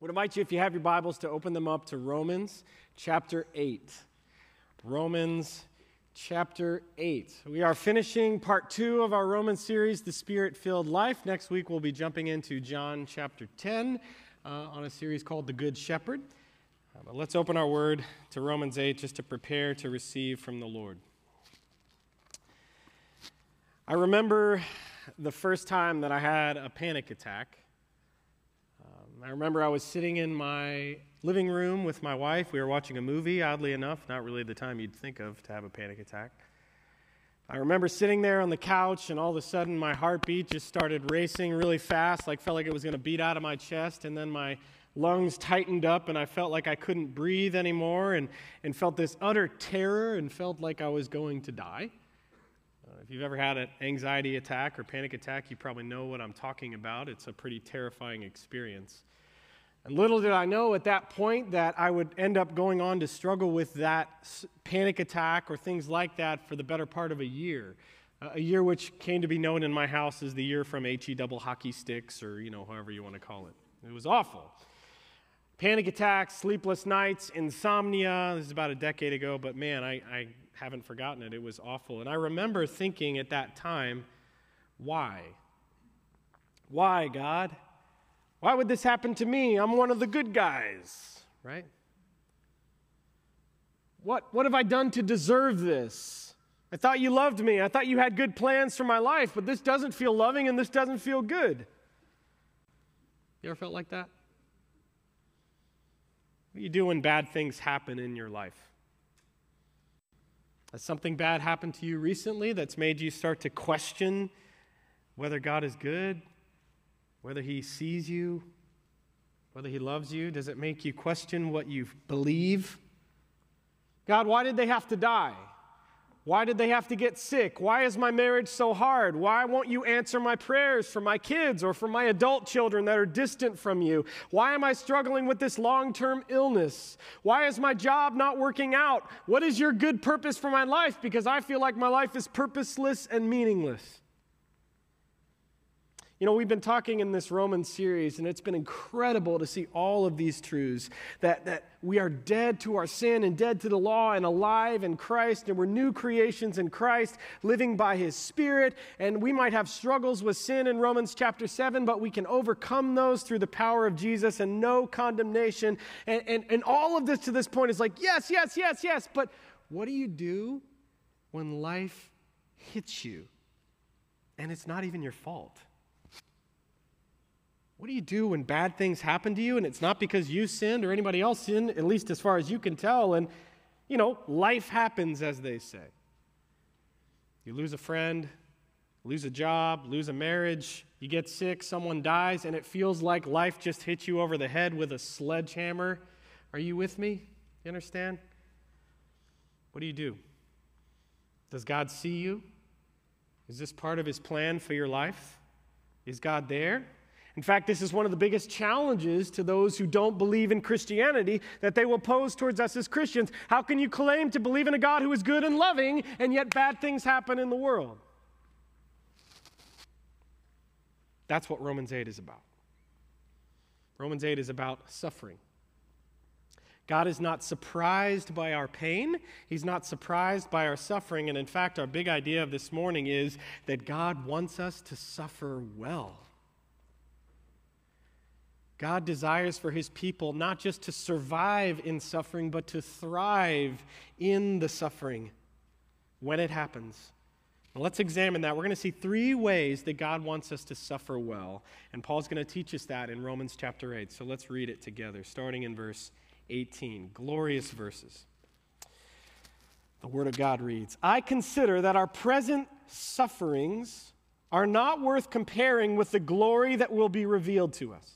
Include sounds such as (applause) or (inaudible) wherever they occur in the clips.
would invite you, if you have your Bibles, to open them up to Romans chapter 8. Romans chapter 8. We are finishing part two of our Roman series, The Spirit Filled Life. Next week, we'll be jumping into John chapter 10 uh, on a series called The Good Shepherd. Uh, but let's open our word to Romans 8 just to prepare to receive from the Lord. I remember the first time that I had a panic attack. I remember I was sitting in my living room with my wife. We were watching a movie, oddly enough, not really the time you'd think of to have a panic attack. I remember sitting there on the couch, and all of a sudden my heartbeat just started racing really fast, like felt like it was going to beat out of my chest, and then my lungs tightened up, and I felt like I couldn't breathe anymore, and, and felt this utter terror, and felt like I was going to die. If you've ever had an anxiety attack or panic attack, you probably know what I'm talking about. It's a pretty terrifying experience. And little did I know at that point that I would end up going on to struggle with that panic attack or things like that for the better part of a year. Uh, a year which came to be known in my house as the year from HE double hockey sticks or, you know, however you want to call it. It was awful. Panic attacks, sleepless nights, insomnia. This is about a decade ago, but man, I, I haven't forgotten it. It was awful. And I remember thinking at that time, why? Why, God? Why would this happen to me? I'm one of the good guys, right? What, what have I done to deserve this? I thought you loved me. I thought you had good plans for my life, but this doesn't feel loving and this doesn't feel good. You ever felt like that? What do you do when bad things happen in your life? Has something bad happened to you recently that's made you start to question whether God is good, whether he sees you, whether he loves you? Does it make you question what you believe? God, why did they have to die? Why did they have to get sick? Why is my marriage so hard? Why won't you answer my prayers for my kids or for my adult children that are distant from you? Why am I struggling with this long term illness? Why is my job not working out? What is your good purpose for my life? Because I feel like my life is purposeless and meaningless. You know, we've been talking in this Roman series, and it's been incredible to see all of these truths that, that we are dead to our sin and dead to the law and alive in Christ, and we're new creations in Christ, living by His Spirit. And we might have struggles with sin in Romans chapter 7, but we can overcome those through the power of Jesus and no condemnation. And, and, and all of this to this point is like, yes, yes, yes, yes. But what do you do when life hits you and it's not even your fault? What do you do when bad things happen to you and it's not because you sinned or anybody else sinned, at least as far as you can tell? And, you know, life happens, as they say. You lose a friend, lose a job, lose a marriage, you get sick, someone dies, and it feels like life just hit you over the head with a sledgehammer. Are you with me? You understand? What do you do? Does God see you? Is this part of His plan for your life? Is God there? In fact, this is one of the biggest challenges to those who don't believe in Christianity that they will pose towards us as Christians. How can you claim to believe in a God who is good and loving, and yet bad things happen in the world? That's what Romans 8 is about. Romans 8 is about suffering. God is not surprised by our pain. He's not surprised by our suffering. And in fact, our big idea of this morning is that God wants us to suffer well. God desires for his people not just to survive in suffering, but to thrive in the suffering when it happens. Now let's examine that. We're going to see three ways that God wants us to suffer well. And Paul's going to teach us that in Romans chapter 8. So let's read it together, starting in verse 18. Glorious verses. The Word of God reads I consider that our present sufferings are not worth comparing with the glory that will be revealed to us.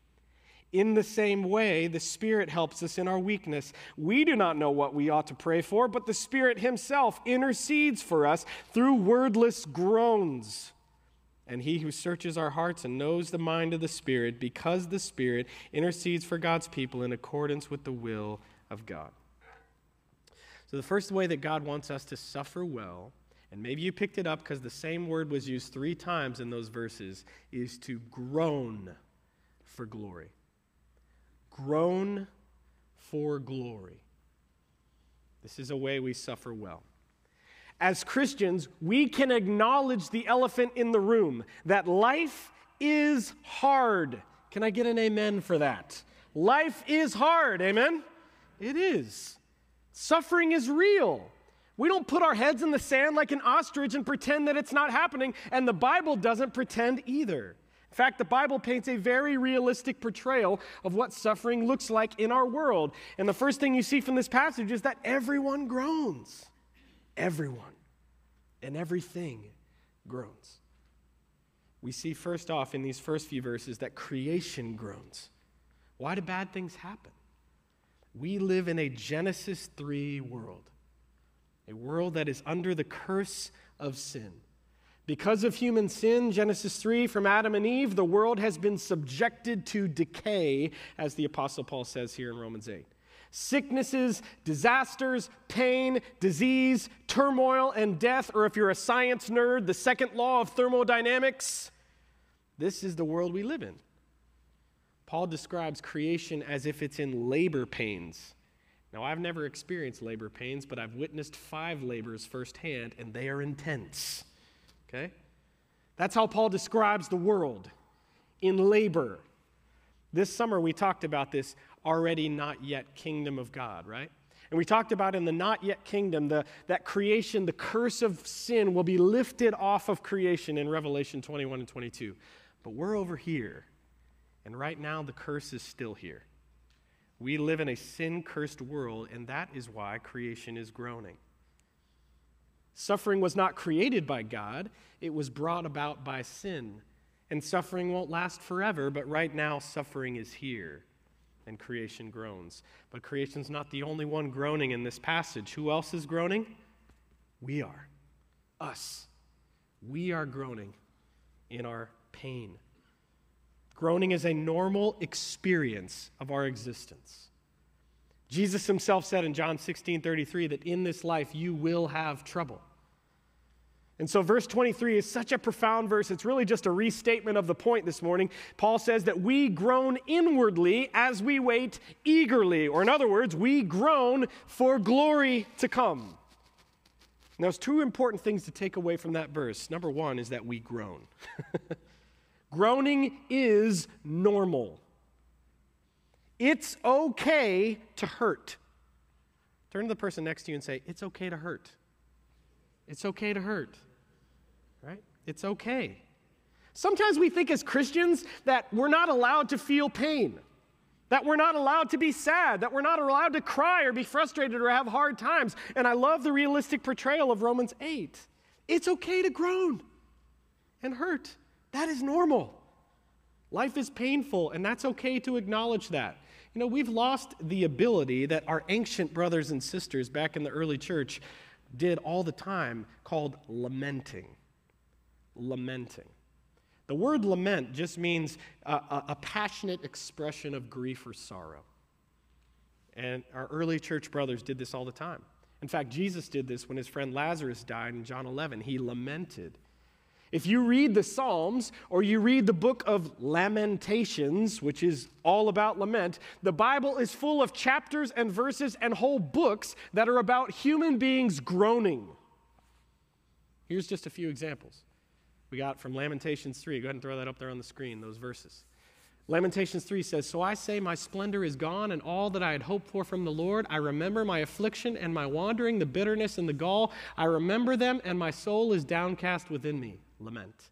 In the same way, the Spirit helps us in our weakness. We do not know what we ought to pray for, but the Spirit Himself intercedes for us through wordless groans. And He who searches our hearts and knows the mind of the Spirit, because the Spirit intercedes for God's people in accordance with the will of God. So, the first way that God wants us to suffer well, and maybe you picked it up because the same word was used three times in those verses, is to groan for glory groan for glory. This is a way we suffer well. As Christians, we can acknowledge the elephant in the room that life is hard. Can I get an amen for that? Life is hard, amen? It is. Suffering is real. We don't put our heads in the sand like an ostrich and pretend that it's not happening, and the Bible doesn't pretend either. In fact, the Bible paints a very realistic portrayal of what suffering looks like in our world. And the first thing you see from this passage is that everyone groans. Everyone. And everything groans. We see first off in these first few verses that creation groans. Why do bad things happen? We live in a Genesis 3 world, a world that is under the curse of sin. Because of human sin, Genesis 3, from Adam and Eve, the world has been subjected to decay, as the Apostle Paul says here in Romans 8. Sicknesses, disasters, pain, disease, turmoil, and death, or if you're a science nerd, the second law of thermodynamics. This is the world we live in. Paul describes creation as if it's in labor pains. Now, I've never experienced labor pains, but I've witnessed five labors firsthand, and they are intense. Okay? That's how Paul describes the world in labor. This summer we talked about this already not yet kingdom of God, right? And we talked about in the not yet kingdom, the, that creation, the curse of sin will be lifted off of creation in Revelation 21 and 22. But we're over here, and right now the curse is still here. We live in a sin cursed world, and that is why creation is groaning. Suffering was not created by God, it was brought about by sin. And suffering won't last forever, but right now, suffering is here and creation groans. But creation's not the only one groaning in this passage. Who else is groaning? We are. Us. We are groaning in our pain. Groaning is a normal experience of our existence. Jesus himself said in John 16 33 that in this life you will have trouble. And so, verse 23 is such a profound verse. It's really just a restatement of the point this morning. Paul says that we groan inwardly as we wait eagerly, or in other words, we groan for glory to come. Now, there's two important things to take away from that verse. Number one is that we groan. (laughs) Groaning is normal. It's okay to hurt. Turn to the person next to you and say, It's okay to hurt. It's okay to hurt, right? It's okay. Sometimes we think as Christians that we're not allowed to feel pain, that we're not allowed to be sad, that we're not allowed to cry or be frustrated or have hard times. And I love the realistic portrayal of Romans 8. It's okay to groan and hurt. That is normal. Life is painful, and that's okay to acknowledge that. You know, we've lost the ability that our ancient brothers and sisters back in the early church did all the time called lamenting. Lamenting. The word lament just means a, a, a, passionate expression of grief or sorrow. And our early church brothers did this all the time. In fact, Jesus did this when his friend Lazarus died in John 11. He lamented. If you read the Psalms or you read the book of Lamentations, which is all about lament, the Bible is full of chapters and verses and whole books that are about human beings groaning. Here's just a few examples. We got from Lamentations 3. Go ahead and throw that up there on the screen, those verses. Lamentations 3 says, So I say, My splendor is gone, and all that I had hoped for from the Lord. I remember my affliction and my wandering, the bitterness and the gall. I remember them, and my soul is downcast within me. Lament.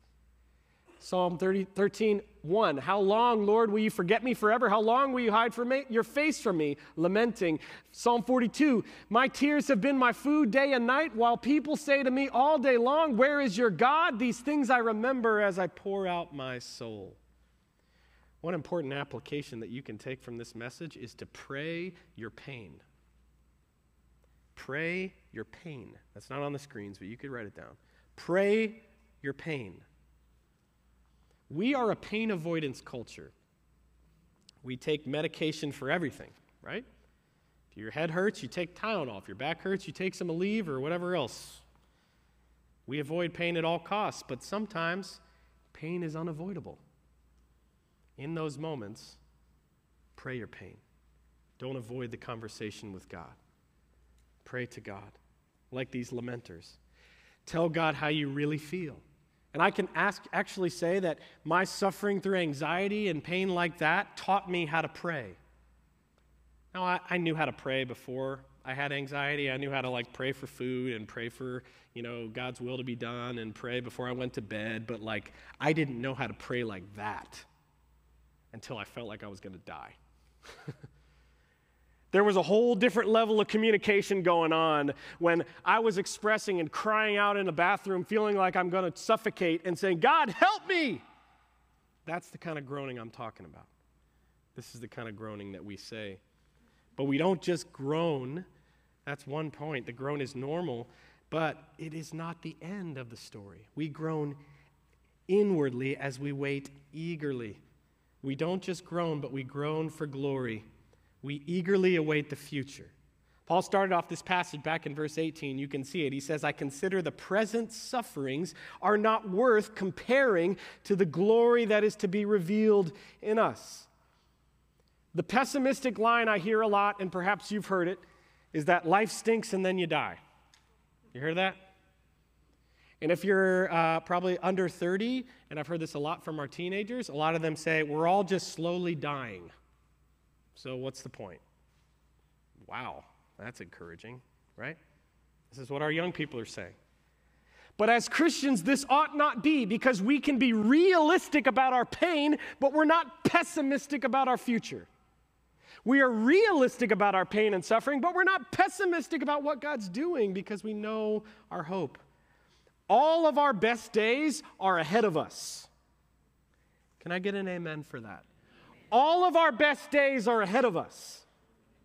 Psalm 30, 13, 1. How long, Lord, will you forget me forever? How long will you hide from me, your face from me? Lamenting. Psalm 42. My tears have been my food day and night, while people say to me all day long, Where is your God? These things I remember as I pour out my soul. One important application that you can take from this message is to pray your pain. Pray your pain. That's not on the screens, but you could write it down. Pray your pain. We are a pain avoidance culture. We take medication for everything, right? If your head hurts, you take Tylenol. If your back hurts, you take some Aleve or whatever else. We avoid pain at all costs, but sometimes pain is unavoidable. In those moments, pray your pain. Don't avoid the conversation with God. Pray to God, like these lamenters. Tell God how you really feel. And I can ask, actually say that my suffering through anxiety and pain like that taught me how to pray. Now, I, I, knew how to pray before I had anxiety. I knew how to like pray for food and pray for, you know, God's will to be done and pray before I went to bed, but like I didn't know how to pray like that until I felt like I was going to die. (laughs) There was a whole different level of communication going on when I was expressing and crying out in the bathroom, feeling like I'm going to suffocate, and saying, God, help me! That's the kind of groaning I'm talking about. This is the kind of groaning that we say. But we don't just groan. That's one point. The groan is normal, but it is not the end of the story. We groan inwardly as we wait eagerly. We don't just groan, but we groan for glory we eagerly await the future. Paul started off this passage back in verse 18. You can see it. He says, I consider the present sufferings are not worth comparing to the glory that is to be revealed in us. The pessimistic line I hear a lot, and perhaps you've heard it, is that life stinks and then you die. You hear that? And if you're uh, probably under 30, and I've heard this a lot from our teenagers, a lot of them say, We're all just slowly dying. So, what's the point? Wow, that's encouraging, right? This is what our young people are saying. But as Christians, this ought not be because we can be realistic about our pain, but we're not pessimistic about our future. We are realistic about our pain and suffering, but we're not pessimistic about what God's doing because we know our hope. All of our best days are ahead of us. Can I get an amen for that? All of our best days are ahead of us.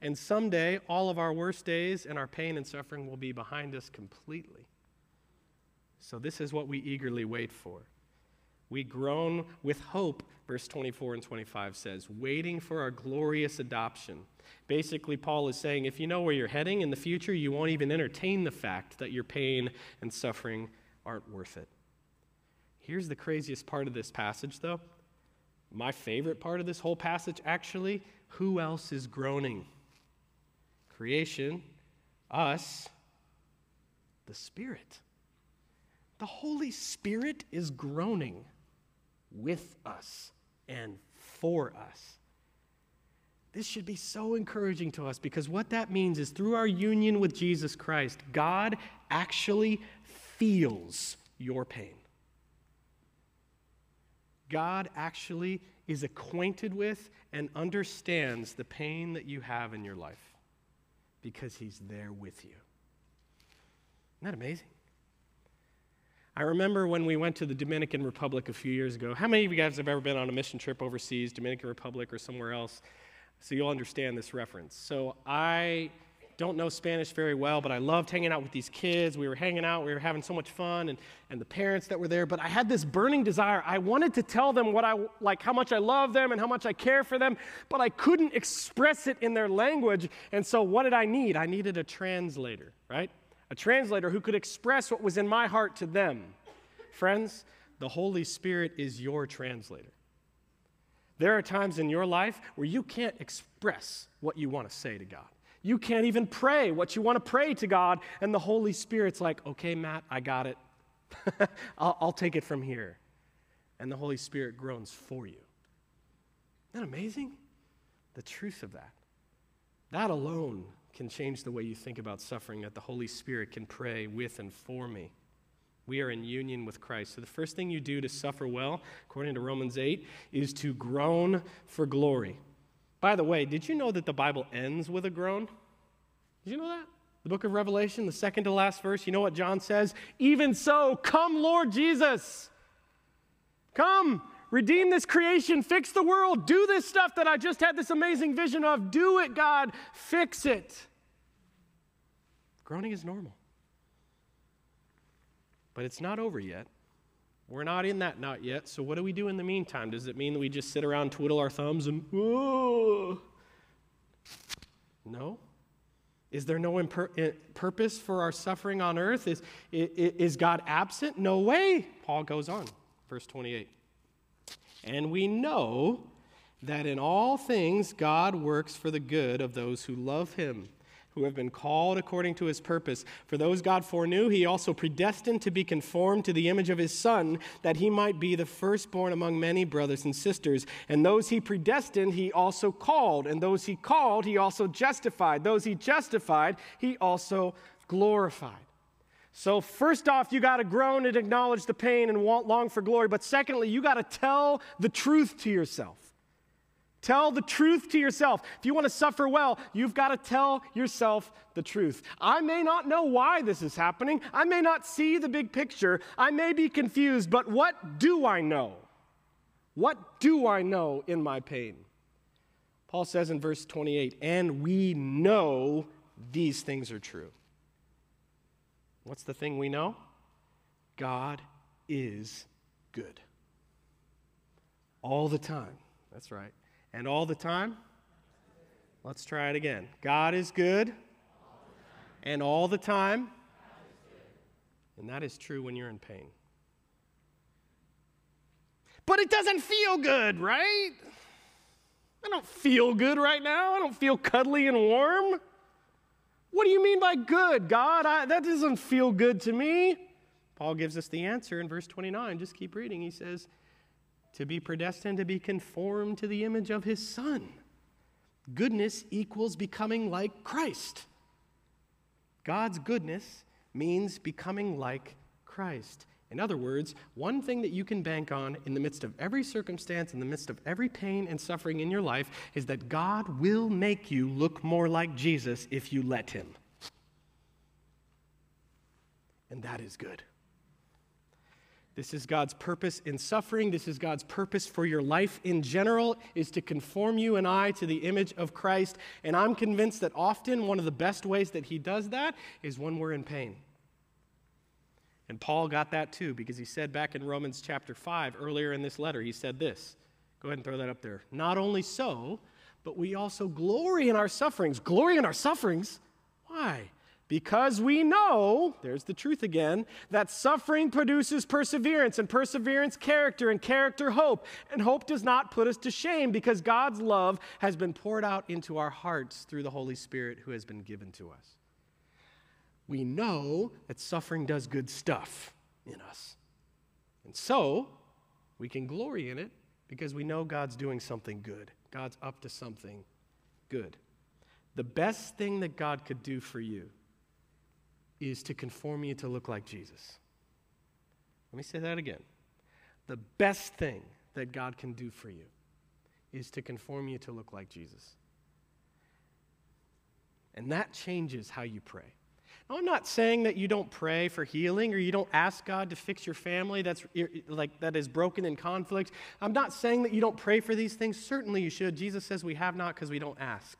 And someday, all of our worst days and our pain and suffering will be behind us completely. So, this is what we eagerly wait for. We groan with hope, verse 24 and 25 says, waiting for our glorious adoption. Basically, Paul is saying if you know where you're heading in the future, you won't even entertain the fact that your pain and suffering aren't worth it. Here's the craziest part of this passage, though my favorite part of this whole passage, actually, who else is groaning? Creation, us, the Spirit. The Holy Spirit is groaning with us and for us. This should be so encouraging to us because what that means is through our union with Jesus Christ, God actually feels your pain. God actually is acquainted with and understands the pain that you have in your life because he's there with you. Isn't that amazing? I remember when we went to the Dominican Republic a few years ago. How many of you guys have ever been on a mission trip overseas, Dominican Republic or somewhere else? So you'll understand this reference. So I don't know Spanish very well, but I loved hanging out with these kids. We were hanging out, we were having so much fun, and, and the parents that were there. But I had this burning desire. I wanted to tell them what I like, how much I love them and how much I care for them, but I couldn't express it in their language. And so, what did I need? I needed a translator, right? A translator who could express what was in my heart to them. Friends, the Holy Spirit is your translator. There are times in your life where you can't express what you want to say to God. You can't even pray what you want to pray to God, and the Holy Spirit's like, okay, Matt, I got it. (laughs) I'll, I'll take it from here. And the Holy Spirit groans for you. Isn't that amazing? The truth of that. That alone can change the way you think about suffering, that the Holy Spirit can pray with and for me. We are in union with Christ. So, the first thing you do to suffer well, according to Romans 8, is to groan for glory. By the way, did you know that the Bible ends with a groan? Did you know that? The book of Revelation, the second to last verse, you know what John says? Even so, come, Lord Jesus. Come, redeem this creation, fix the world, do this stuff that I just had this amazing vision of. Do it, God, fix it. Groaning is normal. But it's not over yet. We're not in that not yet. So, what do we do in the meantime? Does it mean that we just sit around, twiddle our thumbs, and, oh? No. Is there no imper- eh, purpose for our suffering on earth? Is, is God absent? No way. Paul goes on, verse 28. And we know that in all things God works for the good of those who love him who have been called according to his purpose. For those God foreknew, he also predestined to be conformed to the image of his Son, that he might be the firstborn among many brothers and sisters. And those he predestined, he also called. And those he called, he also justified. Those he justified, he also glorified. So, first off, you got to groan and acknowledge the pain and want long for glory. But secondly, you got to tell the truth to yourself. Tell the truth to yourself. If you want to suffer well, you've got to tell yourself the truth. I may not know why this is happening. I may not see the big picture. I may be confused, but what do I know? What do I know in my pain? Paul says in verse 28 and we know these things are true. What's the thing we know? God is good. All the time. That's right. And all the time? Let's try it again. God is good. And all the time? And that is true when you're in pain. But it doesn't feel good, right? I don't feel good right now. I don't feel cuddly and warm. What do you mean by good, God? I, that doesn't feel good to me. Paul gives us the answer in verse 29. Just keep reading. He says, to be predestined to be conformed to the image of his Son. Goodness equals becoming like Christ. God's goodness means becoming like Christ. In other words, one thing that you can bank on in the midst of every circumstance, in the midst of every pain and suffering in your life, is that God will make you look more like Jesus if you let Him. And that is good. This is God's purpose in suffering. This is God's purpose for your life in general is to conform you and I to the image of Christ. And I'm convinced that often one of the best ways that he does that is when we're in pain. And Paul got that too because he said back in Romans chapter 5 earlier in this letter, he said this. Go ahead and throw that up there. Not only so, but we also glory in our sufferings. Glory in our sufferings? Why? Because we know, there's the truth again, that suffering produces perseverance, and perseverance, character, and character, hope. And hope does not put us to shame because God's love has been poured out into our hearts through the Holy Spirit who has been given to us. We know that suffering does good stuff in us. And so, we can glory in it because we know God's doing something good. God's up to something good. The best thing that God could do for you is to conform you to look like Jesus. Let me say that again. The best thing that God can do for you is to conform you to look like Jesus. And that changes how you pray. Now, I'm not saying that you don't pray for healing or you don't ask God to fix your family that's like that is broken in conflict. I'm not saying that you don't pray for these things. Certainly you should. Jesus says we have not because we don't ask.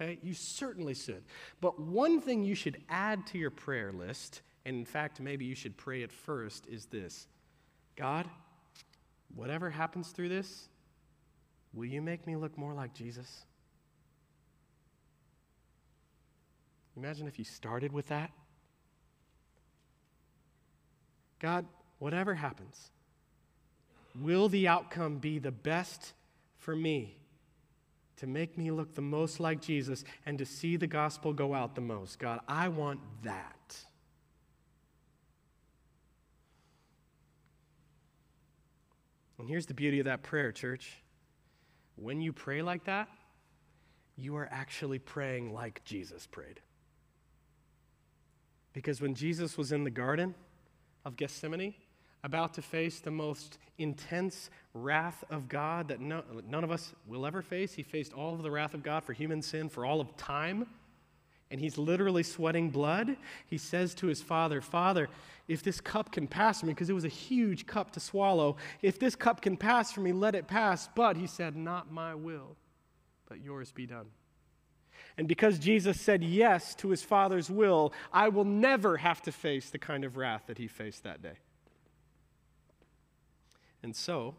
Okay? You certainly should. But one thing you should add to your prayer list, and in fact, maybe you should pray it first, is this God, whatever happens through this, will you make me look more like Jesus? Imagine if you started with that. God, whatever happens, will the outcome be the best for me? To make me look the most like Jesus and to see the gospel go out the most. God, I want that. And here's the beauty of that prayer, church. when you pray like that, you are actually praying like Jesus prayed. Because when Jesus was in the Garden of Gethsemane, about to face the most intense wrath of God that no, none of us will ever face, he faced all of the wrath of God for human sin for all of time. And he's literally sweating blood. He says to his father, Father, if this cup can pass from me, because it was a huge cup to swallow, if this cup can pass from me, let it pass. But he said, Not my will, but yours be done. And because Jesus said yes to his Father's will, I will never have to face the kind of wrath that he faced that day. And so,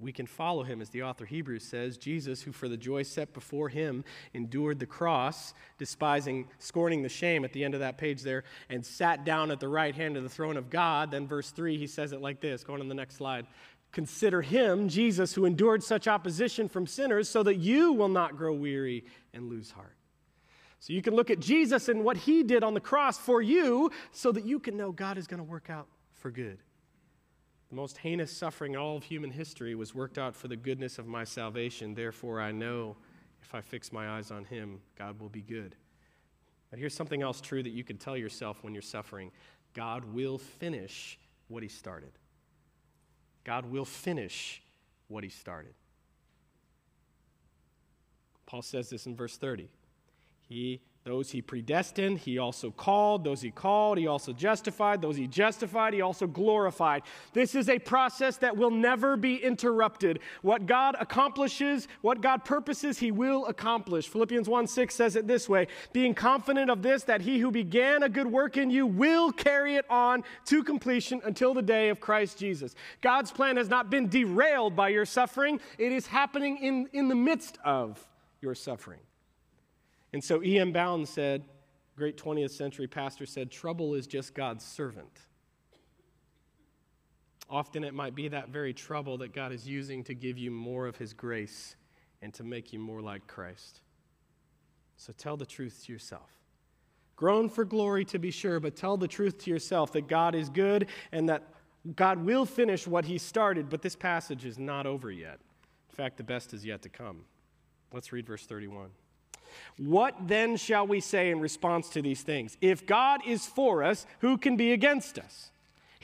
we can follow him, as the author Hebrews says Jesus, who for the joy set before him endured the cross, despising, scorning the shame at the end of that page there, and sat down at the right hand of the throne of God. Then, verse 3, he says it like this going on the next slide. Consider him, Jesus, who endured such opposition from sinners, so that you will not grow weary and lose heart. So you can look at Jesus and what he did on the cross for you, so that you can know God is going to work out for good. The most heinous suffering in all of human history was worked out for the goodness of my salvation. Therefore, I know if I fix my eyes on him, God will be good. But here's something else true that you can tell yourself when you're suffering God will finish what he started. God will finish what he started. Paul says this in verse 30. He those he predestined, he also called. Those he called, he also justified. Those he justified, he also glorified. This is a process that will never be interrupted. What God accomplishes, what God purposes, he will accomplish. Philippians 1 6 says it this way Being confident of this, that he who began a good work in you will carry it on to completion until the day of Christ Jesus. God's plan has not been derailed by your suffering, it is happening in, in the midst of your suffering. And so E.M. Bounds said, great 20th century pastor said, trouble is just God's servant. Often it might be that very trouble that God is using to give you more of his grace and to make you more like Christ. So tell the truth to yourself. Groan for glory to be sure, but tell the truth to yourself that God is good and that God will finish what he started, but this passage is not over yet. In fact, the best is yet to come. Let's read verse 31. What then shall we say in response to these things? If God is for us, who can be against us?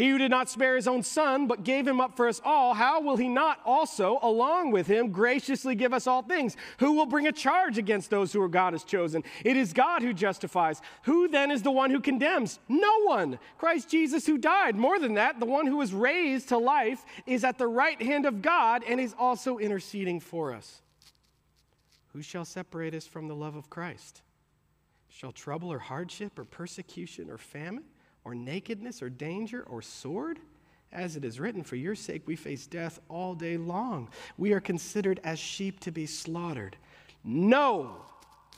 He who did not spare his own son, but gave him up for us all, how will he not also, along with him, graciously give us all things? Who will bring a charge against those who God has chosen? It is God who justifies. Who then is the one who condemns? No one. Christ Jesus who died. More than that, the one who was raised to life is at the right hand of God and is also interceding for us. Who shall separate us from the love of Christ? Shall trouble or hardship or persecution or famine or nakedness or danger or sword? As it is written, For your sake we face death all day long. We are considered as sheep to be slaughtered. No,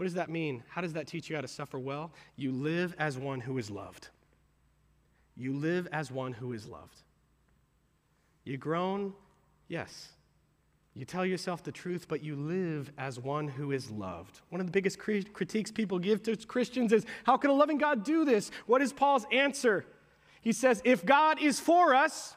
What does that mean? How does that teach you how to suffer well? You live as one who is loved. You live as one who is loved. You groan? Yes. You tell yourself the truth, but you live as one who is loved. One of the biggest critiques people give to Christians is how can a loving God do this? What is Paul's answer? He says, if God is for us,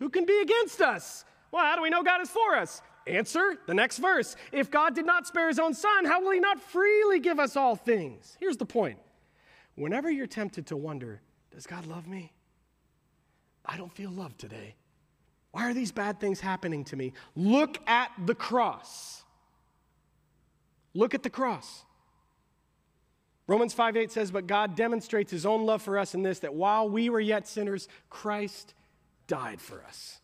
who can be against us? Well, how do we know God is for us? Answer the next verse. If God did not spare his own son, how will he not freely give us all things? Here's the point. Whenever you're tempted to wonder, does God love me? I don't feel loved today. Why are these bad things happening to me? Look at the cross. Look at the cross. Romans 5 8 says, But God demonstrates his own love for us in this, that while we were yet sinners, Christ died for us.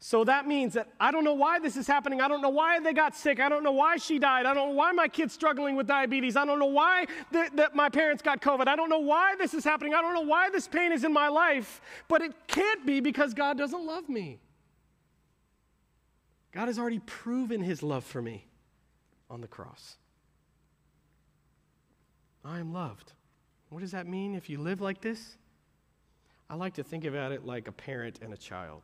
So that means that I don't know why this is happening. I don't know why they got sick. I don't know why she died. I don't know why my kid's struggling with diabetes. I don't know why that my parents got COVID. I don't know why this is happening. I don't know why this pain is in my life. But it can't be because God doesn't love me. God has already proven his love for me on the cross. I am loved. What does that mean if you live like this? I like to think about it like a parent and a child.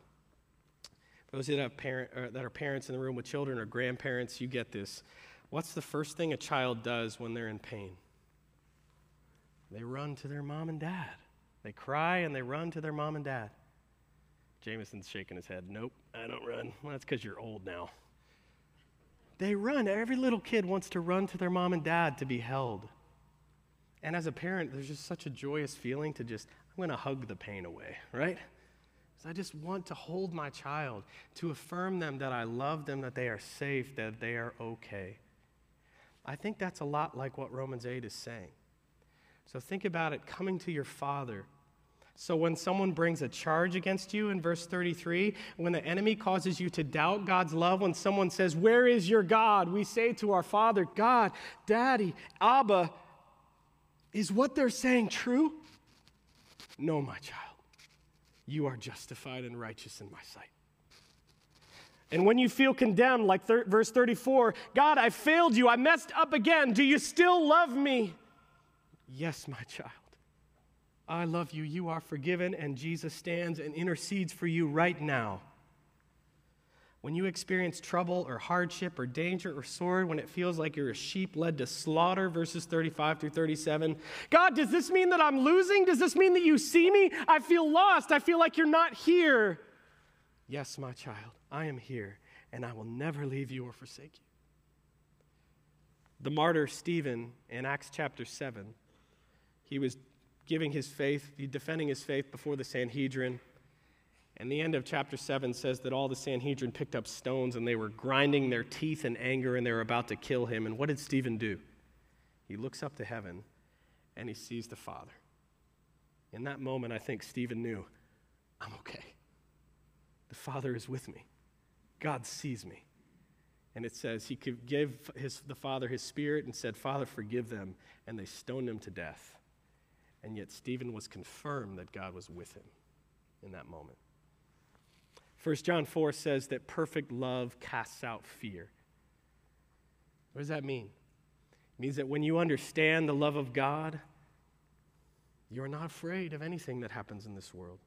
Those that, have parent, uh, that are parents in the room with children or grandparents, you get this. What's the first thing a child does when they're in pain? They run to their mom and dad. They cry and they run to their mom and dad. Jameson's shaking his head. Nope, I don't run. Well, that's because you're old now. They run. Every little kid wants to run to their mom and dad to be held. And as a parent, there's just such a joyous feeling to just, I'm going to hug the pain away, right? I just want to hold my child, to affirm them that I love them, that they are safe, that they are okay. I think that's a lot like what Romans 8 is saying. So think about it coming to your Father. So when someone brings a charge against you in verse 33, when the enemy causes you to doubt God's love, when someone says, Where is your God? we say to our Father, God, Daddy, Abba, is what they're saying true? No, my child. You are justified and righteous in my sight. And when you feel condemned, like thir- verse 34, God, I failed you. I messed up again. Do you still love me? Yes, my child. I love you. You are forgiven, and Jesus stands and intercedes for you right now. When you experience trouble or hardship or danger or sword, when it feels like you're a sheep led to slaughter, verses 35 through 37, God, does this mean that I'm losing? Does this mean that you see me? I feel lost. I feel like you're not here. Yes, my child, I am here, and I will never leave you or forsake you. The martyr Stephen in Acts chapter 7, he was giving his faith, defending his faith before the Sanhedrin. And the end of chapter 7 says that all the Sanhedrin picked up stones and they were grinding their teeth in anger and they were about to kill him. And what did Stephen do? He looks up to heaven and he sees the Father. In that moment, I think Stephen knew I'm okay. The Father is with me, God sees me. And it says he give his, the Father his spirit and said, Father, forgive them. And they stoned him to death. And yet Stephen was confirmed that God was with him in that moment. 1 John 4 says that perfect love casts out fear. What does that mean? It means that when you understand the love of God, you're not afraid of anything that happens in this world.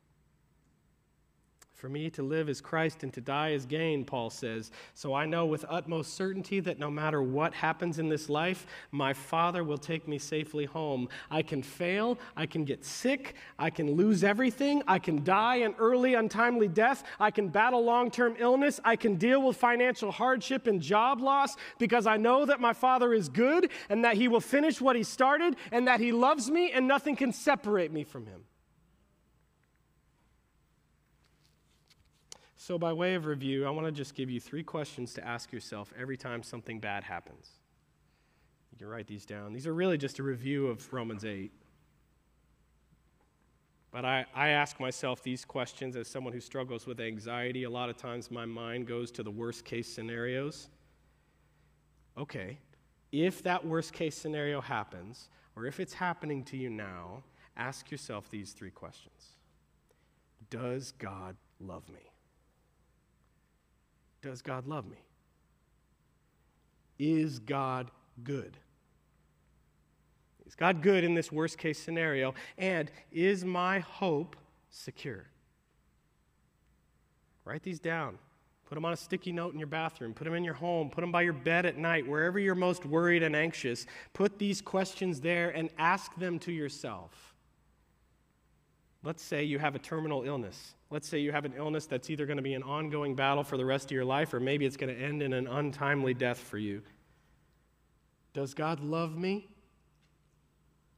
For me to live is Christ and to die is gain, Paul says. So I know with utmost certainty that no matter what happens in this life, my Father will take me safely home. I can fail, I can get sick, I can lose everything, I can die an early, untimely death, I can battle long term illness, I can deal with financial hardship and job loss because I know that my Father is good and that He will finish what He started and that He loves me and nothing can separate me from Him. So, by way of review, I want to just give you three questions to ask yourself every time something bad happens. You can write these down. These are really just a review of Romans 8. But I, I ask myself these questions as someone who struggles with anxiety. A lot of times my mind goes to the worst case scenarios. Okay, if that worst case scenario happens, or if it's happening to you now, ask yourself these three questions Does God love me? Does God love me? Is God good? Is God good in this worst case scenario? And is my hope secure? Write these down. Put them on a sticky note in your bathroom. Put them in your home. Put them by your bed at night, wherever you're most worried and anxious. Put these questions there and ask them to yourself. Let's say you have a terminal illness. Let's say you have an illness that's either going to be an ongoing battle for the rest of your life or maybe it's going to end in an untimely death for you. Does God love me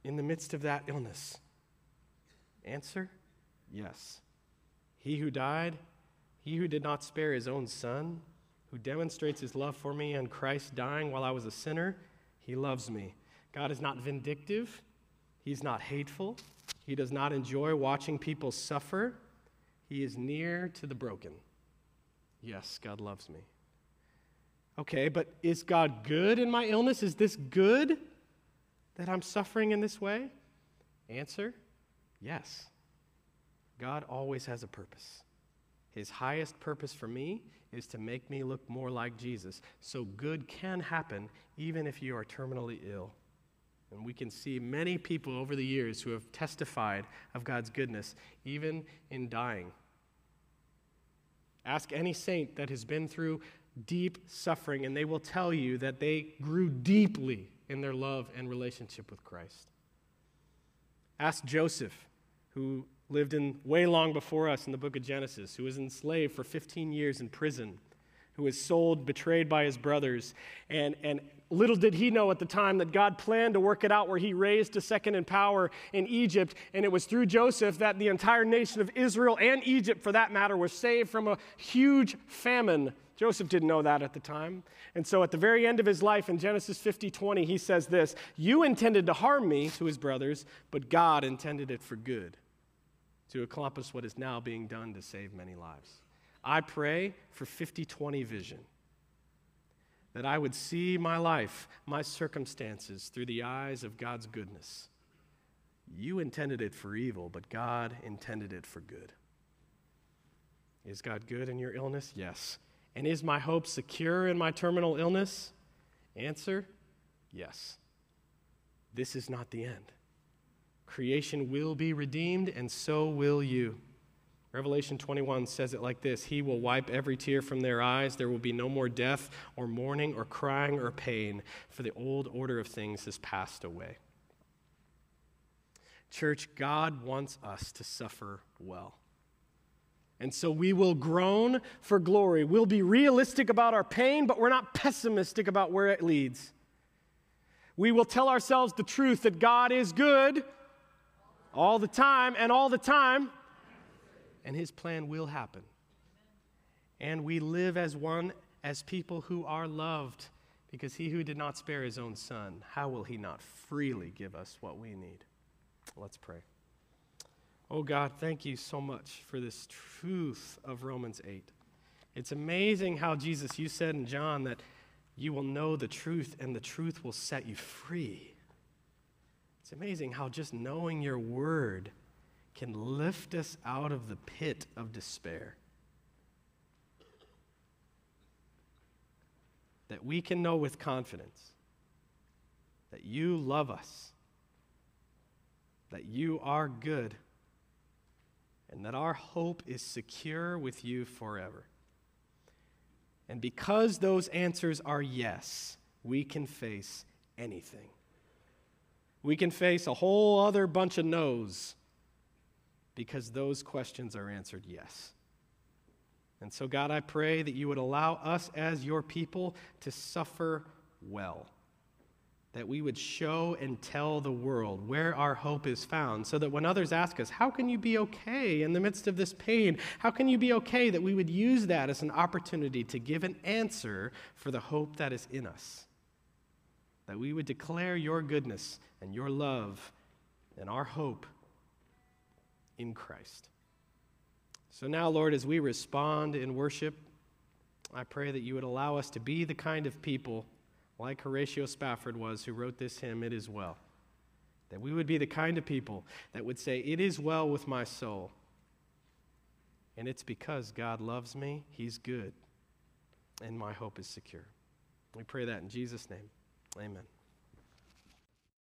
in the midst of that illness? Answer yes. He who died, he who did not spare his own son, who demonstrates his love for me and Christ dying while I was a sinner, he loves me. God is not vindictive, he's not hateful, he does not enjoy watching people suffer. He is near to the broken. Yes, God loves me. Okay, but is God good in my illness? Is this good that I'm suffering in this way? Answer yes. God always has a purpose. His highest purpose for me is to make me look more like Jesus. So good can happen even if you are terminally ill. And we can see many people over the years who have testified of God's goodness, even in dying. Ask any saint that has been through deep suffering, and they will tell you that they grew deeply in their love and relationship with Christ. Ask Joseph, who lived in way long before us in the book of Genesis, who was enslaved for 15 years in prison, who was sold, betrayed by his brothers, and, and little did he know at the time that God planned to work it out where he raised a second in power in Egypt, and it was through Joseph that the entire nation of Israel and Egypt, for that matter, was saved from a huge famine. Joseph didn't know that at the time. And so at the very end of his life in Genesis 50 20, he says this You intended to harm me to his brothers, but God intended it for good to accomplish what is now being done to save many lives. I pray for 50 20 vision that I would see my life, my circumstances through the eyes of God's goodness. You intended it for evil, but God intended it for good. Is God good in your illness? Yes. And is my hope secure in my terminal illness? Answer yes. This is not the end. Creation will be redeemed, and so will you. Revelation 21 says it like this He will wipe every tear from their eyes. There will be no more death, or mourning, or crying, or pain, for the old order of things has passed away. Church, God wants us to suffer well. And so we will groan for glory. We'll be realistic about our pain, but we're not pessimistic about where it leads. We will tell ourselves the truth that God is good all the time, and all the time, and His plan will happen. And we live as one, as people who are loved, because He who did not spare His own Son, how will He not freely give us what we need? Let's pray. Oh God, thank you so much for this truth of Romans 8. It's amazing how, Jesus, you said in John that you will know the truth and the truth will set you free. It's amazing how just knowing your word can lift us out of the pit of despair. That we can know with confidence that you love us, that you are good, and that our hope is secure with you forever. And because those answers are yes, we can face anything. We can face a whole other bunch of no's because those questions are answered yes. And so, God, I pray that you would allow us as your people to suffer well, that we would show and tell the world where our hope is found, so that when others ask us, How can you be okay in the midst of this pain? How can you be okay? that we would use that as an opportunity to give an answer for the hope that is in us that we would declare your goodness and your love and our hope in Christ. So now, Lord, as we respond in worship, I pray that you would allow us to be the kind of people like Horatio Spafford was, who wrote this hymn, It Is Well. That we would be the kind of people that would say, It is well with my soul. And it's because God loves me, He's good, and my hope is secure. We pray that in Jesus' name. Amen.